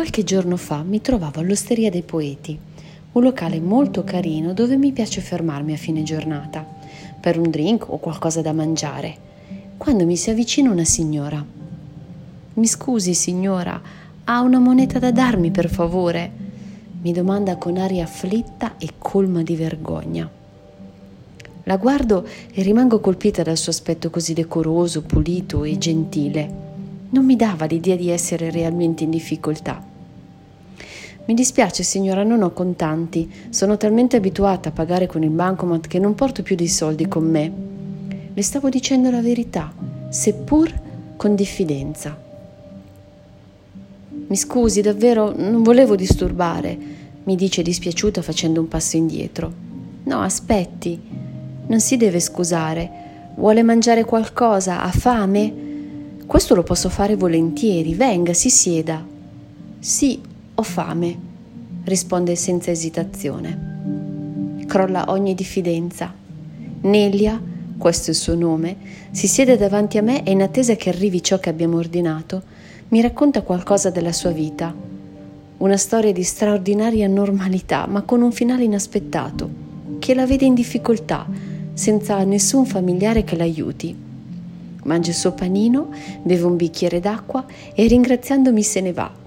Qualche giorno fa mi trovavo all'Osteria dei Poeti, un locale molto carino dove mi piace fermarmi a fine giornata, per un drink o qualcosa da mangiare, quando mi si avvicina una signora. Mi scusi signora, ha una moneta da darmi per favore? Mi domanda con aria afflitta e colma di vergogna. La guardo e rimango colpita dal suo aspetto così decoroso, pulito e gentile. Non mi dava l'idea di essere realmente in difficoltà. Mi dispiace signora, non ho contanti. Sono talmente abituata a pagare con il bancomat che non porto più dei soldi con me. Le stavo dicendo la verità, seppur con diffidenza. Mi scusi, davvero non volevo disturbare, mi dice dispiaciuta facendo un passo indietro. No, aspetti, non si deve scusare. Vuole mangiare qualcosa? Ha fame? Questo lo posso fare volentieri. Venga, si sieda. Sì, ho fame, risponde senza esitazione. Crolla ogni diffidenza. Nelia, questo è il suo nome, si siede davanti a me e in attesa che arrivi ciò che abbiamo ordinato, mi racconta qualcosa della sua vita. Una storia di straordinaria normalità, ma con un finale inaspettato, che la vede in difficoltà, senza nessun familiare che l'aiuti. Mangia il suo panino, beve un bicchiere d'acqua e ringraziandomi se ne va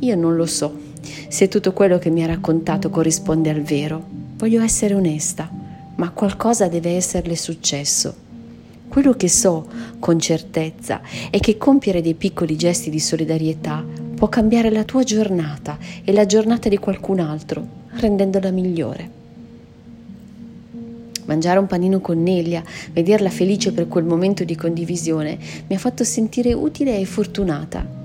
io non lo so se tutto quello che mi ha raccontato corrisponde al vero. Voglio essere onesta, ma qualcosa deve esserle successo. Quello che so con certezza è che compiere dei piccoli gesti di solidarietà può cambiare la tua giornata e la giornata di qualcun altro, rendendola migliore. Mangiare un panino con Nelia, vederla felice per quel momento di condivisione, mi ha fatto sentire utile e fortunata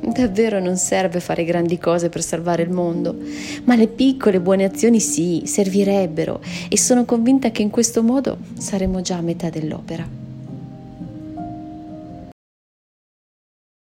Davvero non serve fare grandi cose per salvare il mondo, ma le piccole buone azioni sì, servirebbero e sono convinta che in questo modo saremo già a metà dell'opera.